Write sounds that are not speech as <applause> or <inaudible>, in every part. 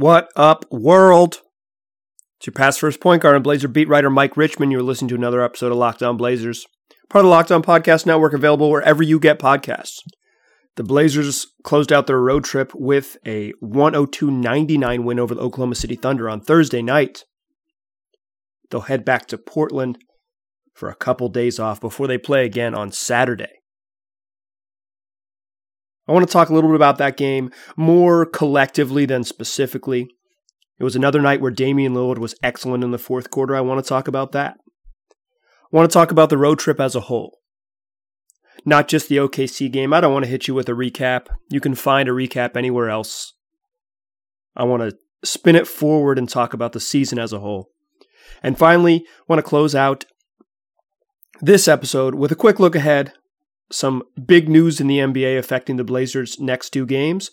What up, world? It's your past first point guard and Blazer beat writer Mike Richman. You're listening to another episode of Locked On Blazers, part of the Locked On Podcast Network, available wherever you get podcasts. The Blazers closed out their road trip with a 102 99 win over the Oklahoma City Thunder on Thursday night. They'll head back to Portland for a couple days off before they play again on Saturday. I want to talk a little bit about that game more collectively than specifically. It was another night where Damian Lillard was excellent in the fourth quarter. I want to talk about that. I want to talk about the road trip as a whole. Not just the OKC game. I don't want to hit you with a recap. You can find a recap anywhere else. I want to spin it forward and talk about the season as a whole. And finally, I want to close out this episode with a quick look ahead some big news in the NBA affecting the Blazers' next two games,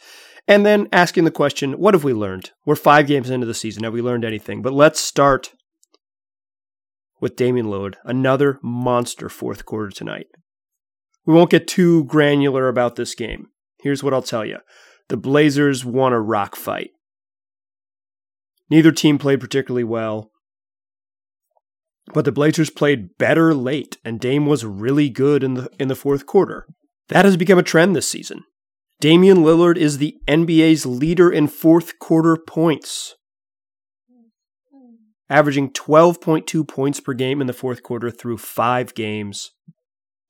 and then asking the question, what have we learned? We're five games into the season. Have we learned anything? But let's start with Damian Lillard, another monster fourth quarter tonight. We won't get too granular about this game. Here's what I'll tell you the Blazers won a rock fight. Neither team played particularly well. But the Blazers played better late, and Dame was really good in the in the fourth quarter. That has become a trend this season. Damian Lillard is the NBA's leader in fourth quarter points, averaging 12.2 points per game in the fourth quarter through five games.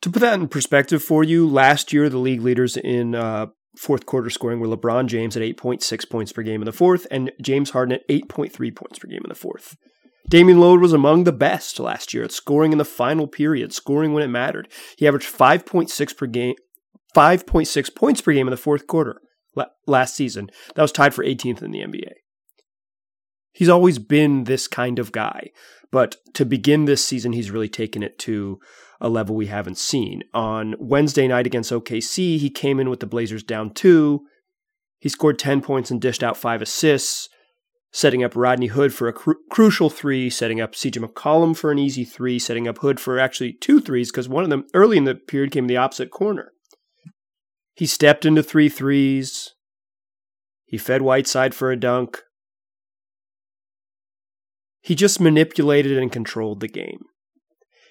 To put that in perspective for you, last year the league leaders in uh, fourth quarter scoring were LeBron James at 8.6 points per game in the fourth and James Harden at 8.3 points per game in the fourth. Damian Lillard was among the best last year at scoring in the final period, scoring when it mattered. He averaged 5.6 per game, 5.6 points per game in the fourth quarter last season. That was tied for 18th in the NBA. He's always been this kind of guy, but to begin this season, he's really taken it to a level we haven't seen. On Wednesday night against OKC, he came in with the Blazers down two. He scored 10 points and dished out five assists setting up Rodney Hood for a cru- crucial three, setting up CJ McCollum for an easy three, setting up Hood for actually two threes because one of them early in the period came in the opposite corner. He stepped into three threes. He fed Whiteside for a dunk. He just manipulated and controlled the game.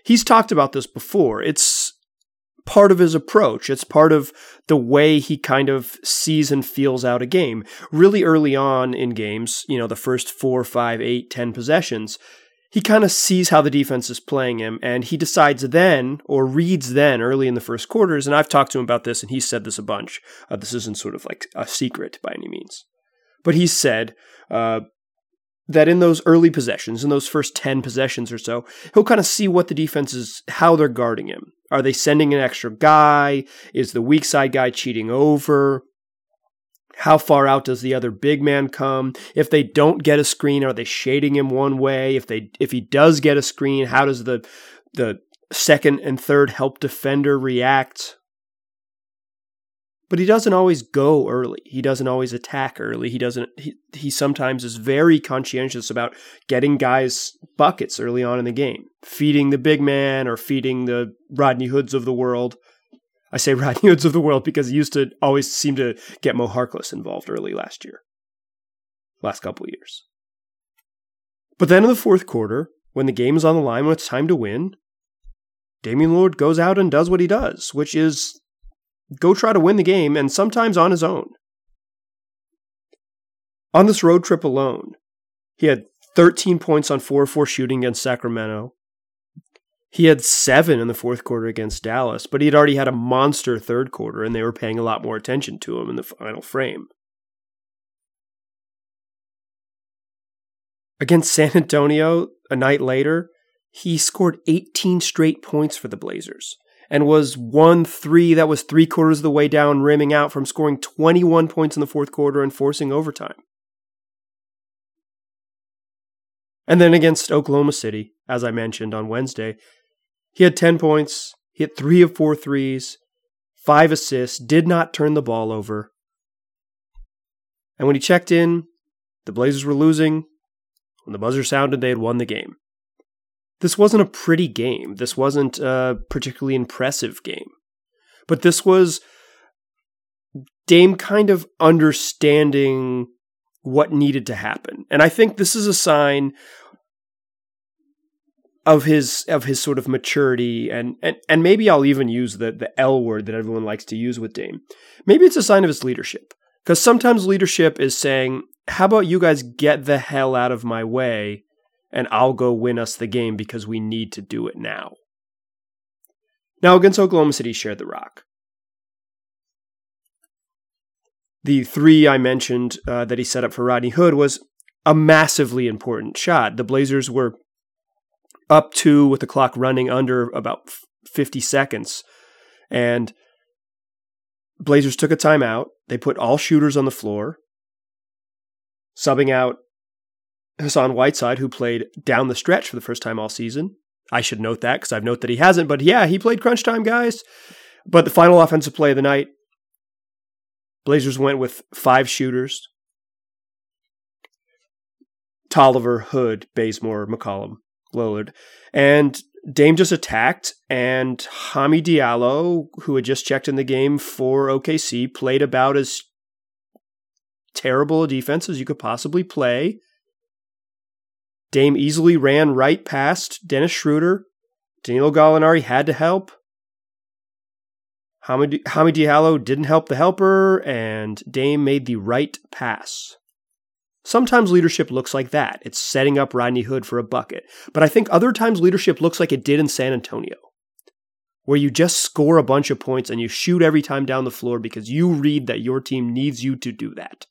He's talked about this before. It's part of his approach. It's part of the way he kind of sees and feels out a game. Really early on in games, you know, the first four, five, eight, ten possessions, he kind of sees how the defense is playing him and he decides then or reads then early in the first quarters. And I've talked to him about this and he said this a bunch. Uh, this isn't sort of like a secret by any means. But he said, uh, that in those early possessions, in those first 10 possessions or so, he'll kind of see what the defense is, how they're guarding him. Are they sending an extra guy? Is the weak side guy cheating over? How far out does the other big man come? If they don't get a screen, are they shading him one way? If they if he does get a screen, how does the the second and third help defender react? But he doesn't always go early. He doesn't always attack early. He doesn't. He, he sometimes is very conscientious about getting guys buckets early on in the game, feeding the big man or feeding the Rodney Hoods of the world. I say <laughs> Rodney Hoods of the world because he used to always seem to get Mo Harkless involved early last year, last couple years. But then in the fourth quarter, when the game is on the line, when it's time to win, Damian Lillard goes out and does what he does, which is go try to win the game, and sometimes on his own. On this road trip alone, he had 13 points on 4 4 shooting against Sacramento. He had seven in the fourth quarter against Dallas, but he had already had a monster third quarter, and they were paying a lot more attention to him in the final frame. Against San Antonio, a night later, he scored 18 straight points for the Blazers and was 1 3 that was three quarters of the way down, rimming out from scoring 21 points in the fourth quarter and forcing overtime. And then against Oklahoma City, as I mentioned on Wednesday, he had 10 points, hit three of four threes, five assists, did not turn the ball over. And when he checked in, the Blazers were losing. When the buzzer sounded, they had won the game this wasn't a pretty game. This wasn't a particularly impressive game. But this was Dame kind of understanding what needed to happen. And I think this is a sign of his of his sort of maturity and and, and maybe I'll even use the the L word that everyone likes to use with Dame. Maybe it's a sign of his leadership. Because sometimes leadership is saying, How about you guys get the hell out of my way and I'll go win us the game because we need to do it now. Now against Oklahoma City shared the rock. The three I mentioned uh, that he set up for Rodney Hood was a massively important shot. The Blazers were up two with the clock running under about 50 seconds. And Blazers took a timeout. They put all shooters on the floor, subbing out Hassan Whiteside, who played down the stretch for the first time all season. I should note that because I've noted that he hasn't, but yeah, he played crunch time, guys. But the final offensive play of the night, Blazers went with five shooters Tolliver, Hood, Bazemore, McCollum, Lillard. And Dame just attacked, and Hamidou Diallo, who had just checked in the game for OKC, played about as terrible a defense as you could possibly play. Dame easily ran right past Dennis Schroeder. Danilo Gallinari had to help. Hamidou Diallo didn't help the helper, and Dame made the right pass. Sometimes leadership looks like that. It's setting up Rodney Hood for a bucket. But I think other times leadership looks like it did in San Antonio, where you just score a bunch of points and you shoot every time down the floor because you read that your team needs you to do that.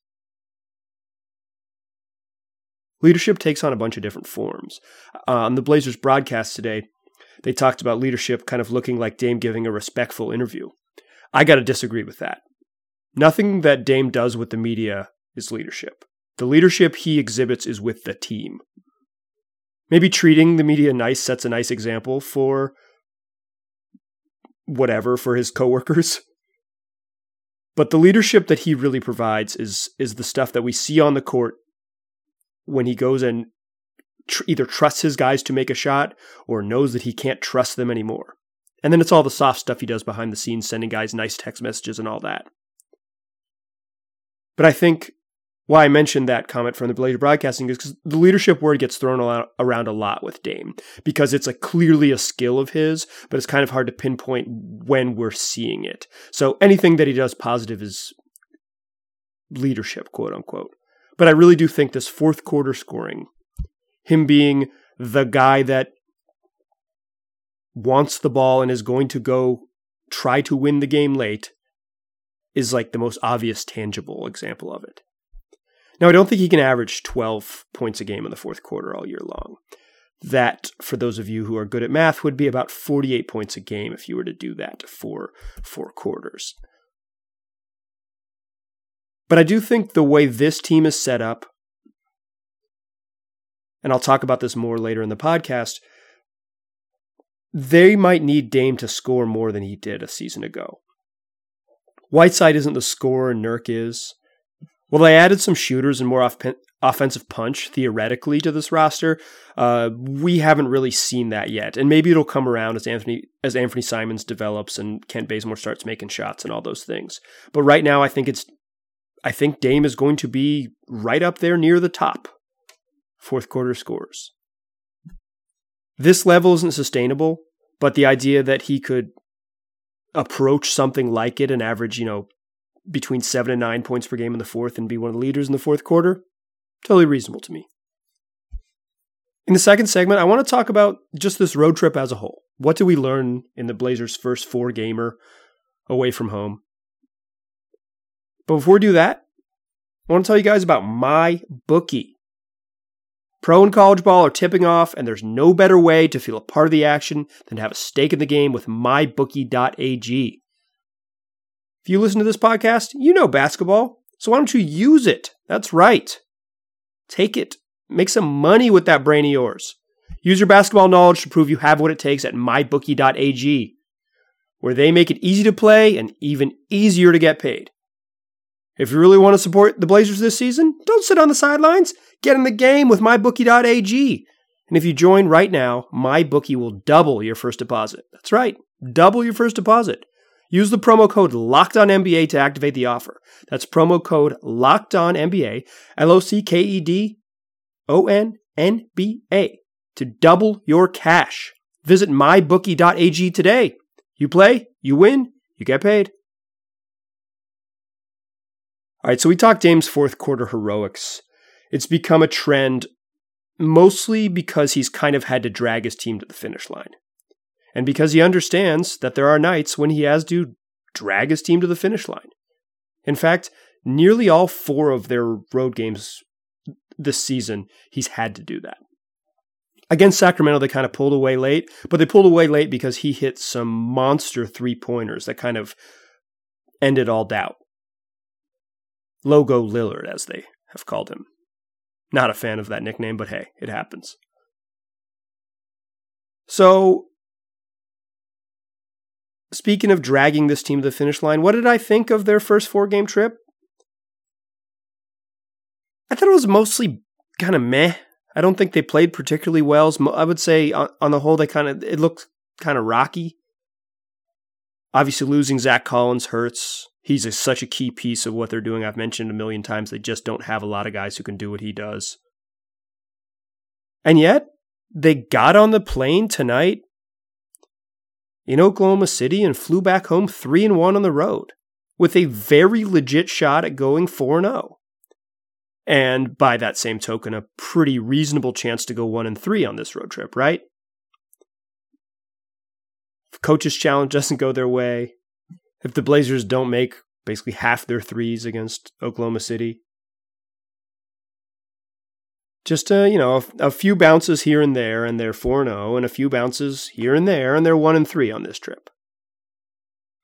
Leadership takes on a bunch of different forms. Uh, on the Blazers broadcast today, they talked about leadership kind of looking like Dame giving a respectful interview. I got to disagree with that. Nothing that Dame does with the media is leadership. The leadership he exhibits is with the team. Maybe treating the media nice sets a nice example for whatever for his coworkers. <laughs> But the leadership that he really provides is is the stuff that we see on the court when he goes and tr- either trusts his guys to make a shot or knows that he can't trust them anymore. And then it's all the soft stuff he does behind the scenes, sending guys nice text messages and all that. But I think why I mentioned that comment from the Blazer Broadcasting is because the leadership word gets thrown around a lot with Dame because it's a clearly a skill of his, but it's kind of hard to pinpoint when we're seeing it. So anything that he does positive is leadership, quote unquote. But I really do think this fourth quarter scoring, him being the guy that wants the ball and is going to go try to win the game late, is like the most obvious tangible example of it. Now, I don't think he can average 12 points a game in the fourth quarter all year long. That, for those of you who are good at math, would be about 48 points a game if you were to do that for four quarters. But I do think the way this team is set up, and I'll talk about this more later in the podcast, they might need Dame to score more than he did a season ago. Whiteside isn't the scorer Nurk is. Well, they added some shooters and more off- offensive punch theoretically to this roster. Uh, we haven't really seen that yet, and maybe it'll come around as Anthony as Anthony Simons develops and Kent Bazemore starts making shots and all those things. But right now, I think it's I think Dame is going to be right up there near the top. Fourth quarter scores. This level isn't sustainable, but the idea that he could approach something like it and average, you know, between seven and nine points per game in the fourth and be one of the leaders in the fourth quarter, totally reasonable to me. In the second segment, I want to talk about just this road trip as a whole. What did we learn in the Blazers' first four gamer away from home? But before we do that, I want to tell you guys about my bookie. Pro and college ball are tipping off, and there's no better way to feel a part of the action than to have a stake in the game with mybookie.ag. If you listen to this podcast, you know basketball, so why don't you use it? That's right. Take it. Make some money with that brain of yours. Use your basketball knowledge to prove you have what it takes at mybookie.ag, where they make it easy to play and even easier to get paid. If you really want to support the Blazers this season, don't sit on the sidelines. Get in the game with mybookie.ag. And if you join right now, MyBookie will double your first deposit. That's right, double your first deposit. Use the promo code LOCKEDONNBA to activate the offer. That's promo code LOCKEDONNBA, L O C K E D O N N B A, to double your cash. Visit mybookie.ag today. You play, you win, you get paid. All right, so we talked Dame's fourth quarter heroics. It's become a trend mostly because he's kind of had to drag his team to the finish line. And because he understands that there are nights when he has to drag his team to the finish line. In fact, nearly all four of their road games this season, he's had to do that. Against Sacramento, they kind of pulled away late, but they pulled away late because he hit some monster three pointers that kind of ended all doubt. Logo Lillard, as they have called him. Not a fan of that nickname, but hey, it happens. So, speaking of dragging this team to the finish line, what did I think of their first four game trip? I thought it was mostly kind of meh. I don't think they played particularly well. I would say on, the whole, they kind of it looked kind of rocky. Obviously, losing Zach Collins hurts. He's a, such a key piece of what they're doing. I've mentioned a million times they just don't have a lot of guys who can do what he does. And yet, they got on the plane tonight in Oklahoma City and flew back home 3 and 1 on the road with a very legit shot at going 4 and 0 and by that same token, a pretty reasonable chance to go one and three on this road trip, right? Coach's challenge doesn't go their way, if the Blazers don't make basically half their threes against Oklahoma City, just uh, you know, a, a, few bounces here and there, and they're four and zero, oh, and a few bounces here and there, and they're one and three on this trip.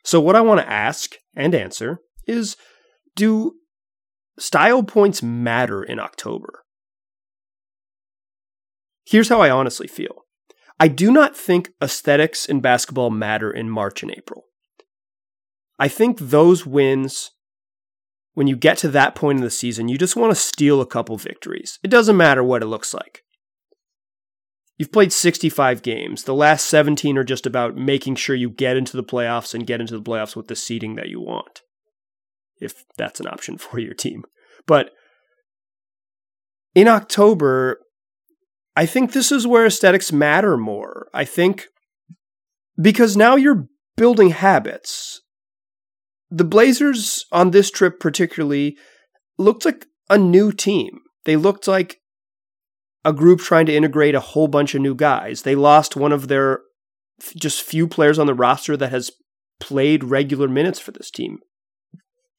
So, what I want to ask and answer is: Do style points matter in October. Here's how I honestly feel I do not think aesthetics in basketball matter in March and April. I think those wins, when you get to that point in the season, you just want to steal a couple victories. It doesn't matter what it looks like. You've played 65 games. The last 17 are just about making sure you get into the playoffs and get into the playoffs with the seeding that you want if that's an option <laughs> for your team. But in October, I think this is where aesthetics matter more. I think because now you're building habits. The Blazers on this trip, particularly, looked like a new team. They looked like a group trying to integrate a whole bunch of new guys. They lost one of their just few players on the roster that has played regular minutes for this team.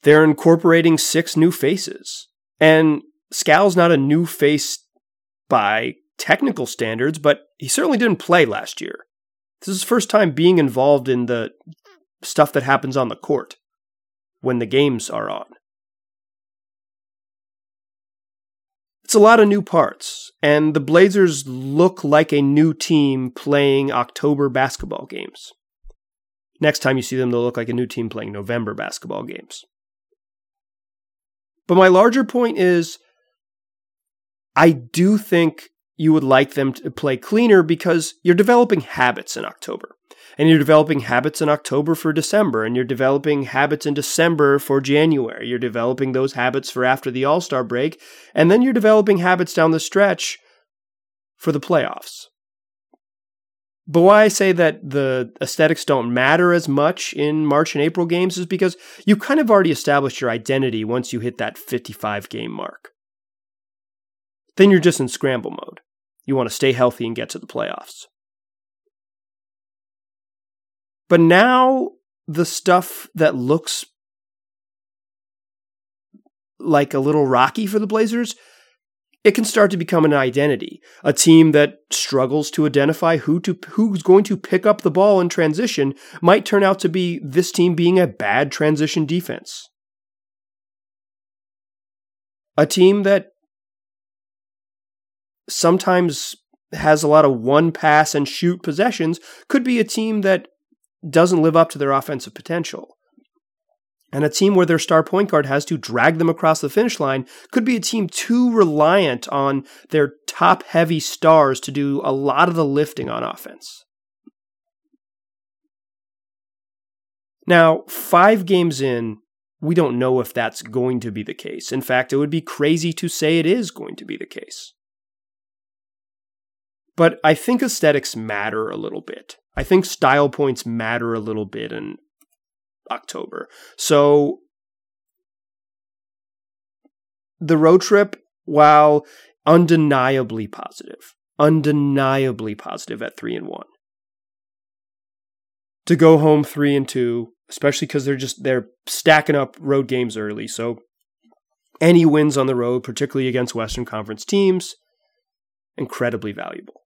They're incorporating six new faces. And Skal's not a new face by technical standards, but he certainly didn't play last year. This is his first time being involved in the stuff that happens on the court when the games are on. It's a lot of new parts, and the Blazers look like a new team playing October basketball games. Next time you see them, they'll look like a new team playing November basketball games. But my larger point is I do think you would like them to play cleaner because you're developing habits in October. And you're developing habits in October for December, and you're developing habits in December for January. You're developing those habits for after the All Star break, and then you're developing habits down the stretch for the playoffs. But why I say that the aesthetics don't matter as much in March and April games is because you kind of already established your identity once you hit that 55 game mark. Then you're just in scramble mode. You want to stay healthy and get to the playoffs. But now the stuff that looks like a little rocky for the Blazers it can start to become an identity. A team that struggles to identify who to who's going to pick up the ball in transition might turn out to be this team being a bad transition defense. A team that sometimes has a lot of one pass and shoot possessions could be a team that doesn't live up to their offensive potential. And a team where their star point guard has to drag them across the finish line could be a team too reliant on their top heavy stars to do a lot of the lifting on offense. Now, five games in, we don't know if that's going to be the case. In fact, it would be crazy to say it is going to be the case. But I think aesthetics matter a little bit. I think style points matter a little bit in October. So the road trip, while undeniably positive, undeniably positive at three and one. To go home three and two, especially because they're just they're stacking up road games early. So any wins on the road, particularly against Western Conference teams, incredibly valuable.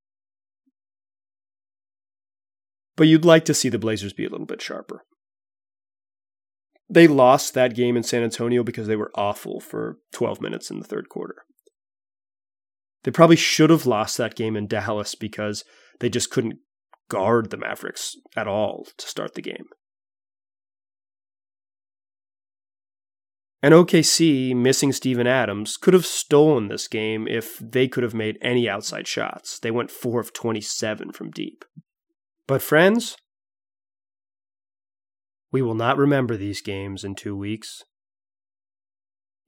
But you'd like to see the Blazers be a little bit sharper. They lost that game in San Antonio because they were awful for 12 minutes in the third quarter. They probably should have lost that game in Dallas because they just couldn't guard the Mavericks at all to start the game. And OKC, missing Steven Adams, could have stolen this game if they could have made any outside shots. They went 4 of 27 from deep. But, friends, we will not remember these games in two weeks.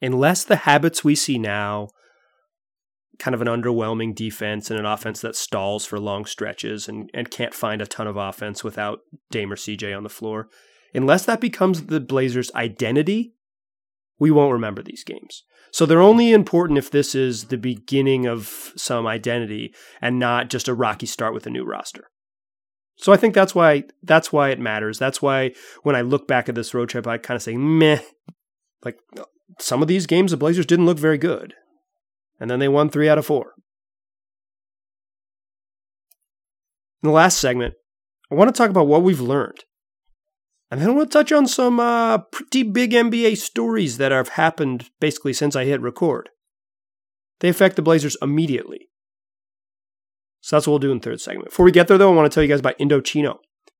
Unless the habits we see now, kind of an underwhelming defense and an offense that stalls for long stretches and, and can't find a ton of offense without Dame or CJ on the floor, unless that becomes the Blazers' identity, we won't remember these games. So they're only important if this is the beginning of some identity and not just a rocky start with a new roster. So I think that's why that's why it matters. That's why when I look back at this road trip, I kind of say meh. Like some of these games, the Blazers didn't look very good, and then they won three out of four. In the last segment, I want to talk about what we've learned, and then I want to touch on some uh, pretty big NBA stories that have happened basically since I hit record. They affect the Blazers immediately. So that's what we'll do in the third segment. Before we get there, though, I want to tell you guys about Indochino.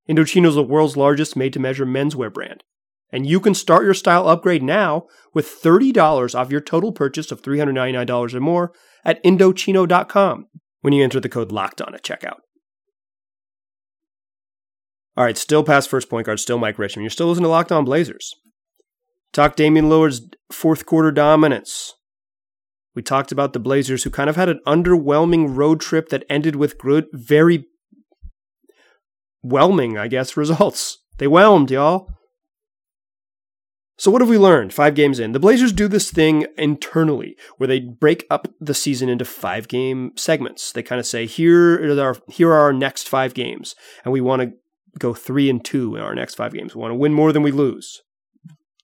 Indochino is the world's largest made to measure menswear brand. And you can start your style upgrade now with $30 off your total purchase of $399 or more at Indochino.com when you enter the code LOCKED on at checkout. All right, still past first point guard, still Mike Richman. You're still listening to Locked On Blazers. Talk Damian Lillard's fourth quarter dominance. We talked about the Blazers, who kind of had an underwhelming road trip that ended with good, very whelming, I guess, results. They whelmed, y'all. So, what have we learned five games in? The Blazers do this thing internally where they break up the season into five game segments. They kind of say, here are our, here are our next five games, and we want to go three and two in our next five games. We want to win more than we lose.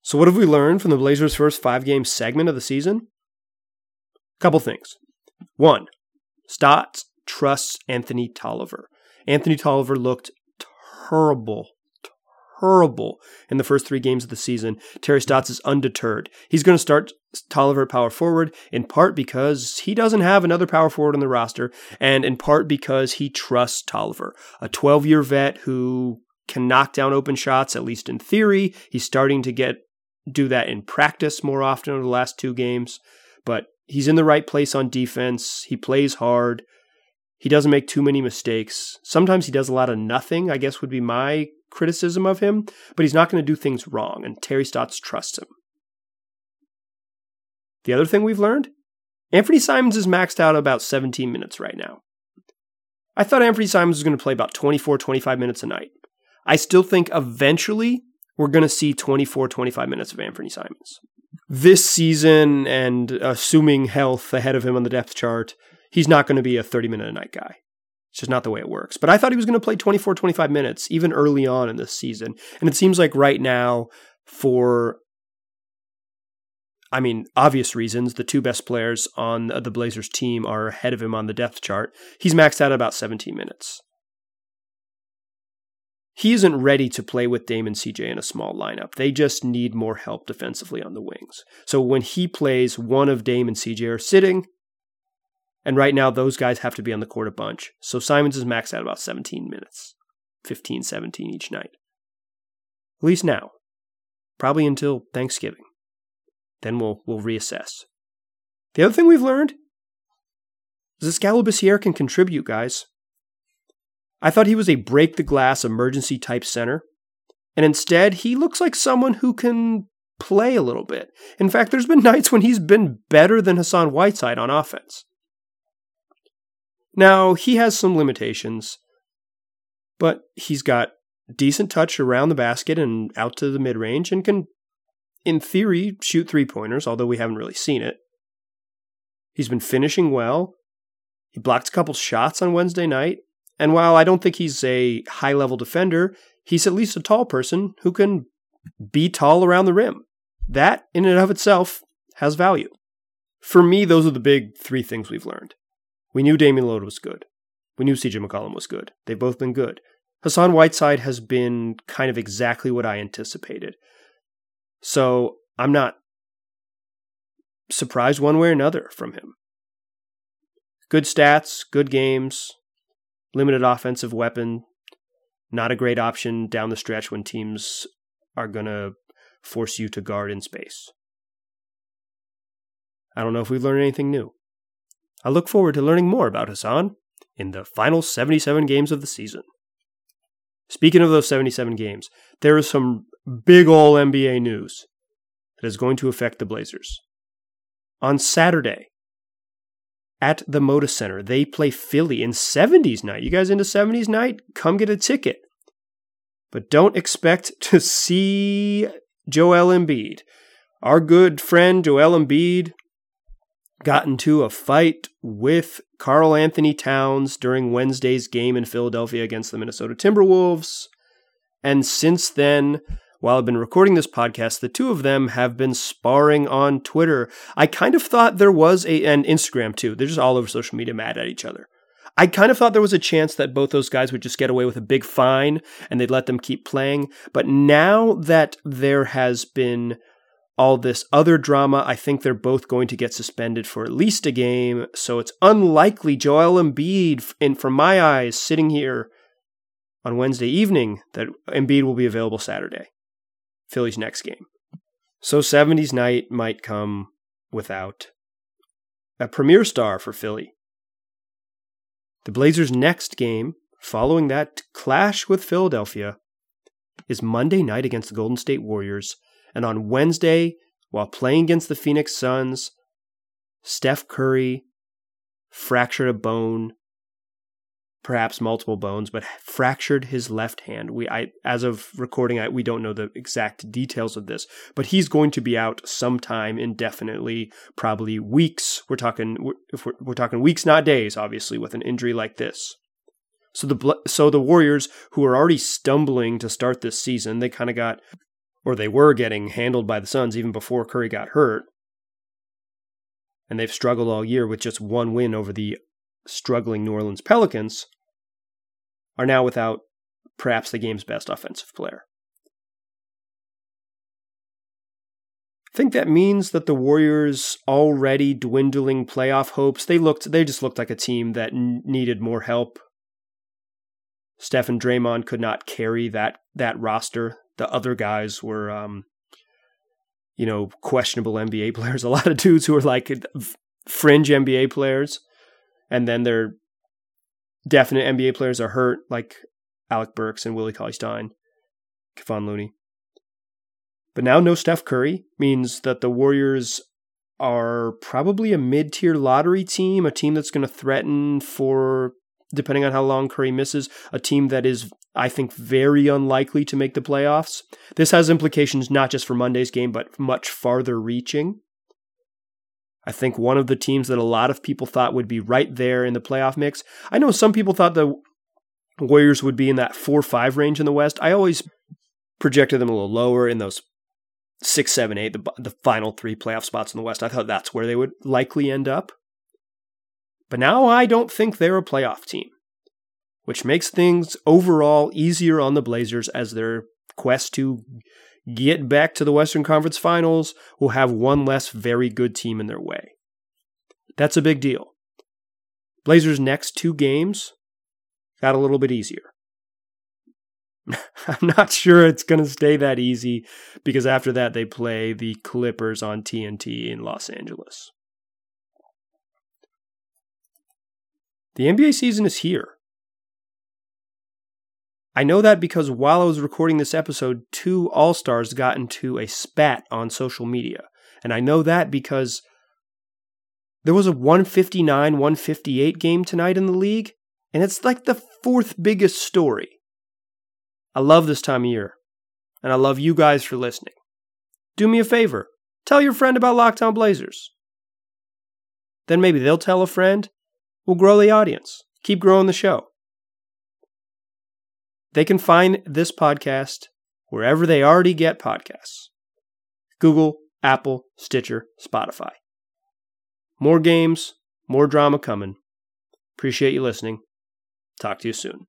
So, what have we learned from the Blazers' first five game segment of the season? Couple things. One, Stotts trusts Anthony Tolliver. Anthony Tolliver looked terrible, terrible in the first three games of the season. Terry Stotts is undeterred. He's going to start Tolliver power forward, in part because he doesn't have another power forward on the roster, and in part because he trusts Tolliver, a 12 year vet who can knock down open shots, at least in theory. He's starting to get do that in practice more often over the last two games. But he's in the right place on defense. He plays hard. He doesn't make too many mistakes. Sometimes he does a lot of nothing, I guess would be my criticism of him, but he's not going to do things wrong, and Terry Stotts trusts him. The other thing we've learned Anthony Simons is maxed out about 17 minutes right now. I thought Anthony Simons was going to play about 24, 25 minutes a night. I still think eventually we're going to see 24, 25 minutes of Anthony Simons this season and assuming health ahead of him on the depth chart, he's not going to be a 30 minute a night guy. It's just not the way it works. But I thought he was going to play 24, 25 minutes even early on in this season. And it seems like right now, for, I mean, obvious reasons, the two best players on the Blazers team are ahead of him on the depth chart. He's maxed out at about 17 minutes he isn't ready to play with Damon CJ in a small lineup. They just need more help defensively on the wings. So when he plays, one of Dame and CJ are sitting. And right now, those guys have to be on the court a bunch. So Simons is maxed out about 17 minutes, 15, 17 each night. At least now. Probably until Thanksgiving. Then we'll, we'll reassess. The other thing we've learned is that Skal can contribute, guys. I thought he was a break the glass emergency type center. And instead, he looks like someone who can play a little bit. In fact, there's been <laughs> nights when he's been better than Hassan Whiteside on offense. Now, he has some limitations, but he's got decent touch around the basket and out to the mid range and can, in theory, shoot three pointers, although we haven't really seen it. He's been finishing well. He blocked a couple shots on Wednesday night. And while I don't think he's a high level defender, he's at least a tall person who can be tall around the rim. That, in and of itself, has value. For me, those are the big three things we've learned. We knew Damian Lillard was good. We knew CJ McCollum was good. They've both been good. Hassan Whiteside has been kind of exactly what I anticipated. So I'm not surprised one way or another from him. Good stats, good games, limited offensive weapon, not a great option down the stretch when teams are going to force you to guard in space. I don't know if we've learned anything new. I look forward to learning more about Hassan in the final 77 games of the season. Speaking of those 77 games, there is some big ol' NBA news that is going to affect the Blazers. On Saturday, at the Moda Center, they play Philly in 70s night. You guys into 70s night? Come get a ticket. But don't expect <laughs> to see Joel Embiid. Our good friend Joel Embiid got into a fight with Karl-Anthony Towns during Wednesday's game in Philadelphia against the Minnesota Timberwolves. And since then, while I've been recording this podcast, the two of them have been sparring on Twitter. I kind of thought there was a, and Instagram too. They're just all over social media mad at each other. I kind of thought there was a chance that both those guys would just get away with a big fine and they'd let them keep playing. But now that there has been all this other drama, I think they're both going to get suspended for at least a game. So it's unlikely Joel Embiid, in from my eyes, sitting here on Wednesday evening, that Embiid will be available Saturday, Philly's next game. So 70s night might come without a premier star for Philly. The Blazers' next game, following that clash with Philadelphia, is Monday night against the Golden State Warriors. And on Wednesday, while playing against the Phoenix Suns, Steph Curry fractured a bone perhaps multiple bones, but fractured his left hand. We, I, as of recording, I, we don't know the exact details of this, but he's going to be out sometime indefinitely, probably weeks. We're talking, if we're, we're talking weeks, not days, obviously, with an injury like this. So the so the Warriors, who are already stumbling to start this season, they kind of got, or they were getting handled by the Suns even before Curry got hurt, and they've struggled all year with just one win over the struggling New Orleans Pelicans are now without perhaps the game's best offensive player. I think that means that the Warriors already dwindling playoff hopes, they looked they just looked like a team that n- needed more help. Steph and Draymond could not carry that that roster. The other guys were um, you know, questionable NBA <laughs> players, a lot of dudes who are like fringe NBA players and then their definite NBA players are hurt, like Alec Burks and Willie Cauley Stein, Kevon Looney. But now no Steph Curry means that the Warriors are probably a mid tier lottery team, a team that's going to threaten for, depending on how long Curry misses, a team that is, I think, very unlikely to make the playoffs. This has implications not just for Monday's game, but much farther reaching. I think one of the teams that a lot of people thought would be right there in the playoff mix. I know some people thought the Warriors would be in that 4 5 range in the West. I always projected them a little lower in those six, seven, eight, the, the final three playoff spots in the West. I thought that's where they would likely end up. But now I don't think they're a playoff team, which makes things overall easier on the Blazers as their quest to get back to the Western Conference Finals will have one less very good team in their way. That's a big deal. Blazers' next two games got a little bit easier. <laughs> I'm not sure it's going to stay that easy because after that they play the Clippers on TNT in Los Angeles. The NBA season is here. I know that because while I was recording this episode, two All Stars got into a spat on social media. And I know that because there was a 159 158 game tonight in the league, and it's like the fourth biggest story. I love this time of year, and I love you guys for listening. Do me a favor tell your friend about Locked On Blazers. Then maybe they'll tell a friend. We'll grow the audience, keep growing the show. They can find this podcast wherever they already get podcasts Google, Apple, Stitcher, Spotify. More games, more drama coming. Appreciate you listening. Talk to you soon.